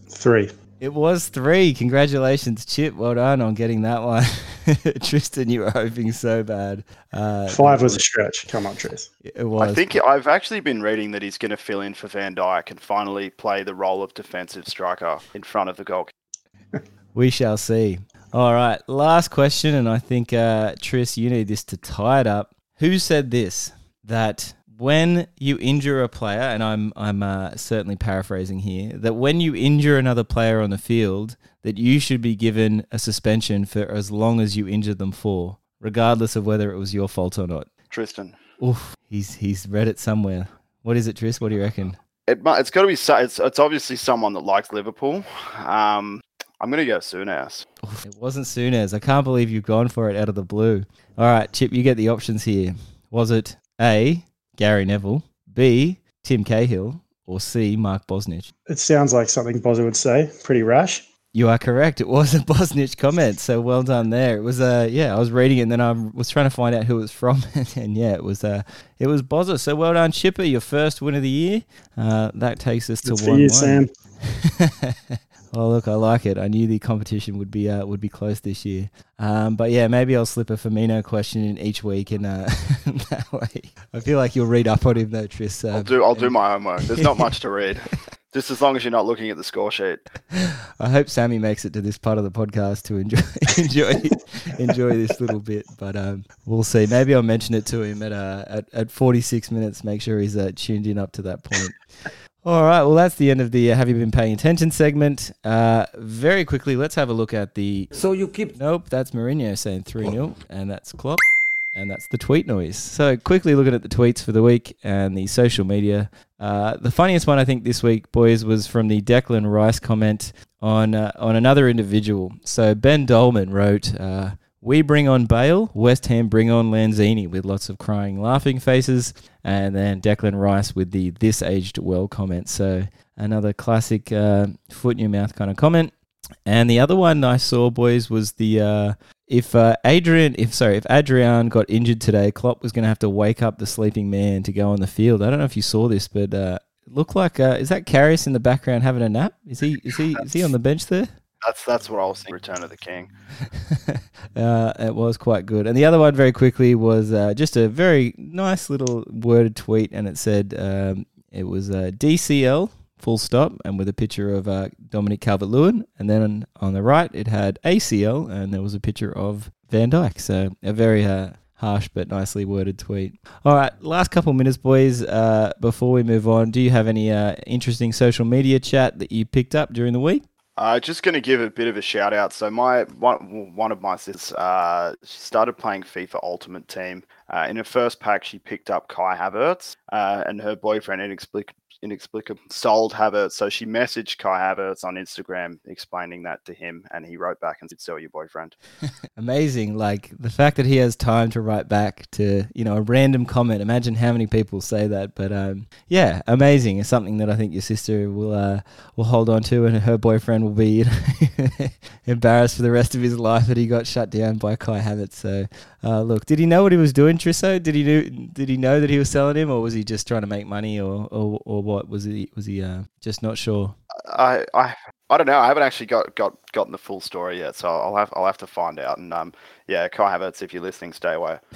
Three. It was three. Congratulations, Chip. Well done on getting that one. Tristan, you were hoping so bad. Uh, Five was a stretch. Come on, Tris. It was. I think I've actually been reading that he's going to fill in for Van Dijk and finally play the role of defensive striker in front of the goal. We shall see. All right, last question, and I think uh, Tris, you need this to tie it up. Who said this? That when you injure a player, and I'm I'm uh, certainly paraphrasing here, that when you injure another player on the field, that you should be given a suspension for as long as you injured them for, regardless of whether it was your fault or not. Tristan. Oof, he's he's read it somewhere. What is it, Tris? What do you reckon? It, it's got to be. It's, it's obviously someone that likes Liverpool. Um, I'm going to go. Oof, It wasn't Souness. I can't believe you've gone for it out of the blue. All right, Chip, you get the options here. Was it A, Gary Neville, B, Tim Cahill, or C, Mark Bosnich? It sounds like something Bozza would say. Pretty rash. You are correct. It was a Bosnich comment, so well done there. It was uh yeah, I was reading it and then I was trying to find out who it was from and yeah, it was uh it was Bozza. So well done, Chipper, your first win of the year. Uh that takes us to It's for one you, one. Sam. oh look, I like it. I knew the competition would be uh, would be close this year. Um, but yeah, maybe I'll slip a Firmino question in each week, and uh, that way I feel like you'll read up on him though, Tris. I'll Um, do. I'll do my homework. There's not much to read. Just as long as you're not looking at the score sheet. I hope Sammy makes it to this part of the podcast to enjoy enjoy enjoy this little bit. But um, we'll see. Maybe I'll mention it to him at uh, at, at 46 minutes. Make sure he's uh, tuned in up to that point. All right. Well, that's the end of the uh, Have You Been Paying Attention segment. Uh, very quickly, let's have a look at the. So you keep Nope, that's Mourinho saying 3 0, and that's Klopp. And that's the tweet noise. So, quickly looking at the tweets for the week and the social media. Uh, the funniest one, I think, this week, boys, was from the Declan Rice comment on uh, on another individual. So, Ben Dolman wrote, uh, We bring on Bale, West Ham bring on Lanzini, with lots of crying, laughing faces. And then Declan Rice with the This Aged Well comment. So, another classic uh, foot in your mouth kind of comment. And the other one I saw, boys, was the uh, if uh, Adrian, if sorry, if Adrian got injured today, Klopp was going to have to wake up the sleeping man to go on the field. I don't know if you saw this, but uh, it looked like uh, is that Karius in the background having a nap? Is he is he is he on the bench there? That's that's what I was thinking. Return of the King. uh, it was quite good. And the other one, very quickly, was uh, just a very nice little worded tweet, and it said um, it was uh, DCL full stop, and with a picture of uh, Dominic Calvert-Lewin, and then on, on the right it had ACL, and there was a picture of Van Dijk. So a very uh, harsh but nicely worded tweet. All right, last couple minutes, boys. Uh, before we move on, do you have any uh, interesting social media chat that you picked up during the week? Uh, just going to give a bit of a shout out. So my one one of my sisters uh, she started playing FIFA Ultimate Team. Uh, in her first pack, she picked up Kai Havertz, uh, and her boyfriend inexplicably inexplicably sold Havertz. So she messaged Kai Havertz on Instagram explaining that to him, and he wrote back and said, "Sell your boyfriend." Amazing. Like the fact that he has time to write back to, you know, a random comment. Imagine how many people say that. But um, yeah, amazing. It's something that I think your sister will uh, will hold on to and her boyfriend will be you know, embarrassed for the rest of his life that he got shut down by Kai Havertz. So uh, look, did he know what he was doing, Trisso? Did he know did he know that he was selling him or was he just trying to make money or or, or what? Was he was he uh, just not sure? I I I don't know. I haven't actually got, got gotten the full story yet, so I'll have I'll have to find out. And um, yeah, Kai Havertz, if you're listening, stay away.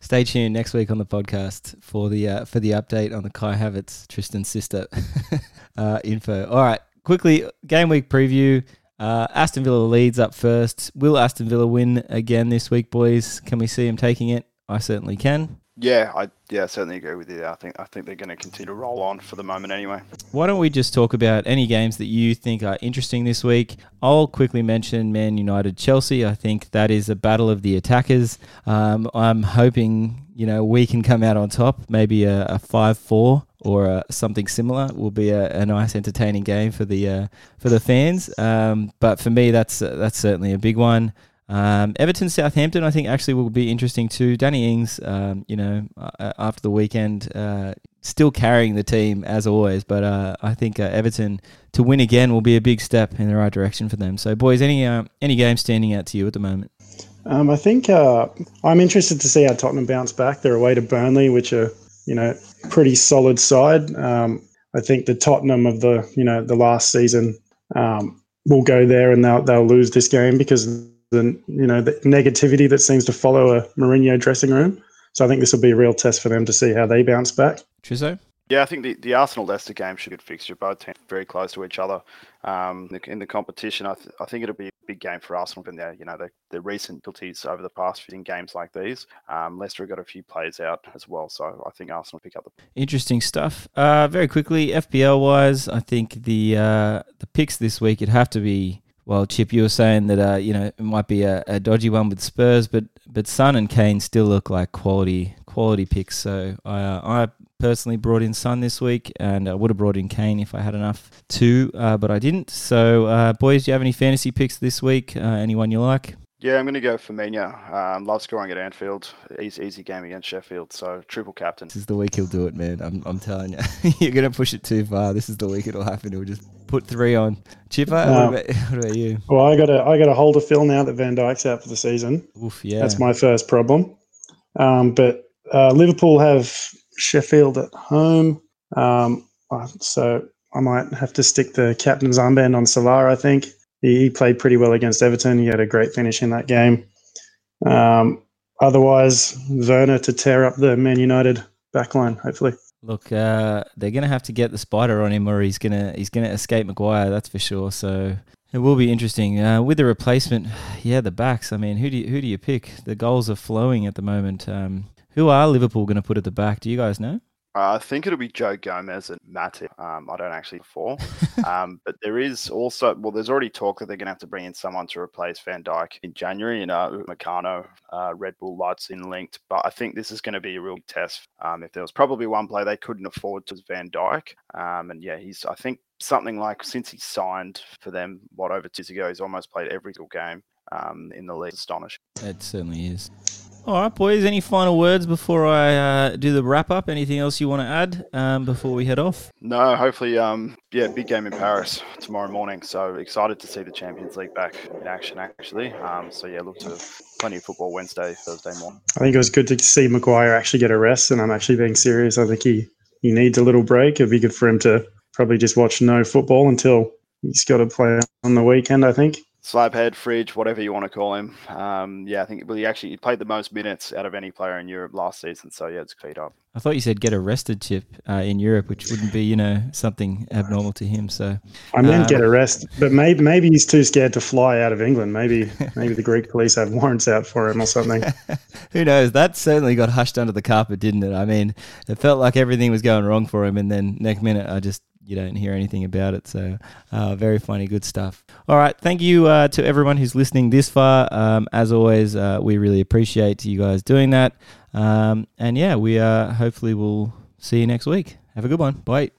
Stay tuned next week on the podcast for the uh, for the update on the Kai Havertz Tristan's sister uh, info. All right, quickly game week preview. Uh, Aston Villa leads up first. Will Aston Villa win again this week, boys? Can we see him taking it? I certainly can. Yeah, I yeah certainly agree with you. I think I think they're going to continue to roll on for the moment anyway. Why don't we just talk about any games that you think are interesting this week? I'll quickly mention Man United Chelsea. I think that is a battle of the attackers. Um, I'm hoping you know we can come out on top, maybe a, a five four or something similar will be a, a, nice, entertaining game for the uh, for the fans. Um, but for me, that's uh, that's certainly a big one. Um, Everton Southampton, I think, actually will be interesting too. Danny Ings, um, you know, uh, after the weekend, uh, still carrying the team as always. But uh, I think uh, Everton to win again will be a big step in the right direction for them. So, boys, any uh, any game standing out to you at the moment? Um, I think uh, I'm interested to see how Tottenham bounce back. They're away to Burnley, which are you know pretty solid side. Um, I think the Tottenham of the you know the last season um, will go there and they'll they'll lose this game because the you know the negativity that seems to follow a Mourinho dressing room. So I think this will be a real test for them to see how they bounce back. Trizzo? Yeah, I think the, the Arsenal Leicester game should be a good fixture. Both teams very close to each other um, in, the, in the competition. I, th- I think it'll be a big game for Arsenal from their you know the, the recent difficulties over the past few in games like these. Um, Leicester have got a few players out as well, so I think Arsenal pick up the interesting stuff. Uh, very quickly, FPL wise, I think the uh, the picks this week it'd have to be well, Chip, you were saying that uh, you know it might be a, a, dodgy one with Spurs, but but Son and Kane still look like quality quality picks. So I uh, I personally brought in Son this week, and I would have brought in Kane if I had enough too, uh, but I didn't. So uh, boys, do you have any fantasy picks this week? Uh, anyone you like? Yeah, I'm going to go Firmino. Um, love scoring at Anfield. Easy, easy game against Sheffield. So triple captain. This is the week he'll do it, man. I'm, I'm telling you. You're going to push it too far. This is the week it'll happen. He'll just put three on. Chipper, um, what, about, what, about, you? Well, I got to I got to hold a fill now that Van Dijk's out for the season. Oof, yeah. That's my first problem. Um, but uh, Liverpool have Sheffield at home. Um, uh, so I might have to stick the captain's armband on Salah, I think he, played pretty well against Everton. He had a great finish in that game. Um, otherwise, Werner to tear up the Man United backline, hopefully. Look, uh, they're going to have to get the spider on him, or he's going to he's going to escape Maguire. That's for sure. So it will be interesting uh, with the replacement. Yeah, the backs. I mean, who do you, who do you pick? The goals are flowing at the moment. Um, who are Liverpool going to put at the back? Do you guys know? I think it'll be Joe Gomez and Matip. Um, I don't actually fall. um, but there is also, well, there's already talk that they're going to have to bring in someone to replace Van Dijk in January. And uh, Meccano, uh, Red Bull Leipzig linked. But I think this is going to be a real test. Um, if there was probably one player they couldn't afford to Van Dijk. Um, and yeah, he's, I think, something like since he signed for them, what, over two years ago, he's almost played every single game um, in the league. Astonishing. It certainly is. All right, boys. Any final words before I uh, do the wrap up? Anything else you want to add um, before we head off? No, hopefully, um, yeah, big game in Paris tomorrow morning. So excited to see the Champions League back in action, actually. Um, so yeah, look to plenty of football Wednesday, Thursday morning. I think it was good to see Maguire actually get a rest, and I'm actually being serious. I think he he needs a little break. It'd be good for him to probably just watch no football until he's got to play on the weekend. I think slabhead, fridge, whatever you want to call him. Um, yeah, I think well, he actually he played the most minutes out of any player in Europe last season. So yeah, it's cleared up. I thought you said get arrested, Chip, uh, in Europe, which wouldn't be you know something abnormal to him. So I meant uh, get arrested, but maybe maybe he's too scared to fly out of England. Maybe maybe the Greek police have warrants out for him or something. Who knows? That certainly got hushed under the carpet, didn't it? I mean, it felt like everything was going wrong for him, and then next minute, I just you don't hear anything about it. So, uh, very funny, good stuff. All right, thank you uh, to everyone who's listening this far. Um, as always, uh, we really appreciate you guys doing that. Um, and yeah, we uh, hopefully will see you next week. Have a good one. Bye.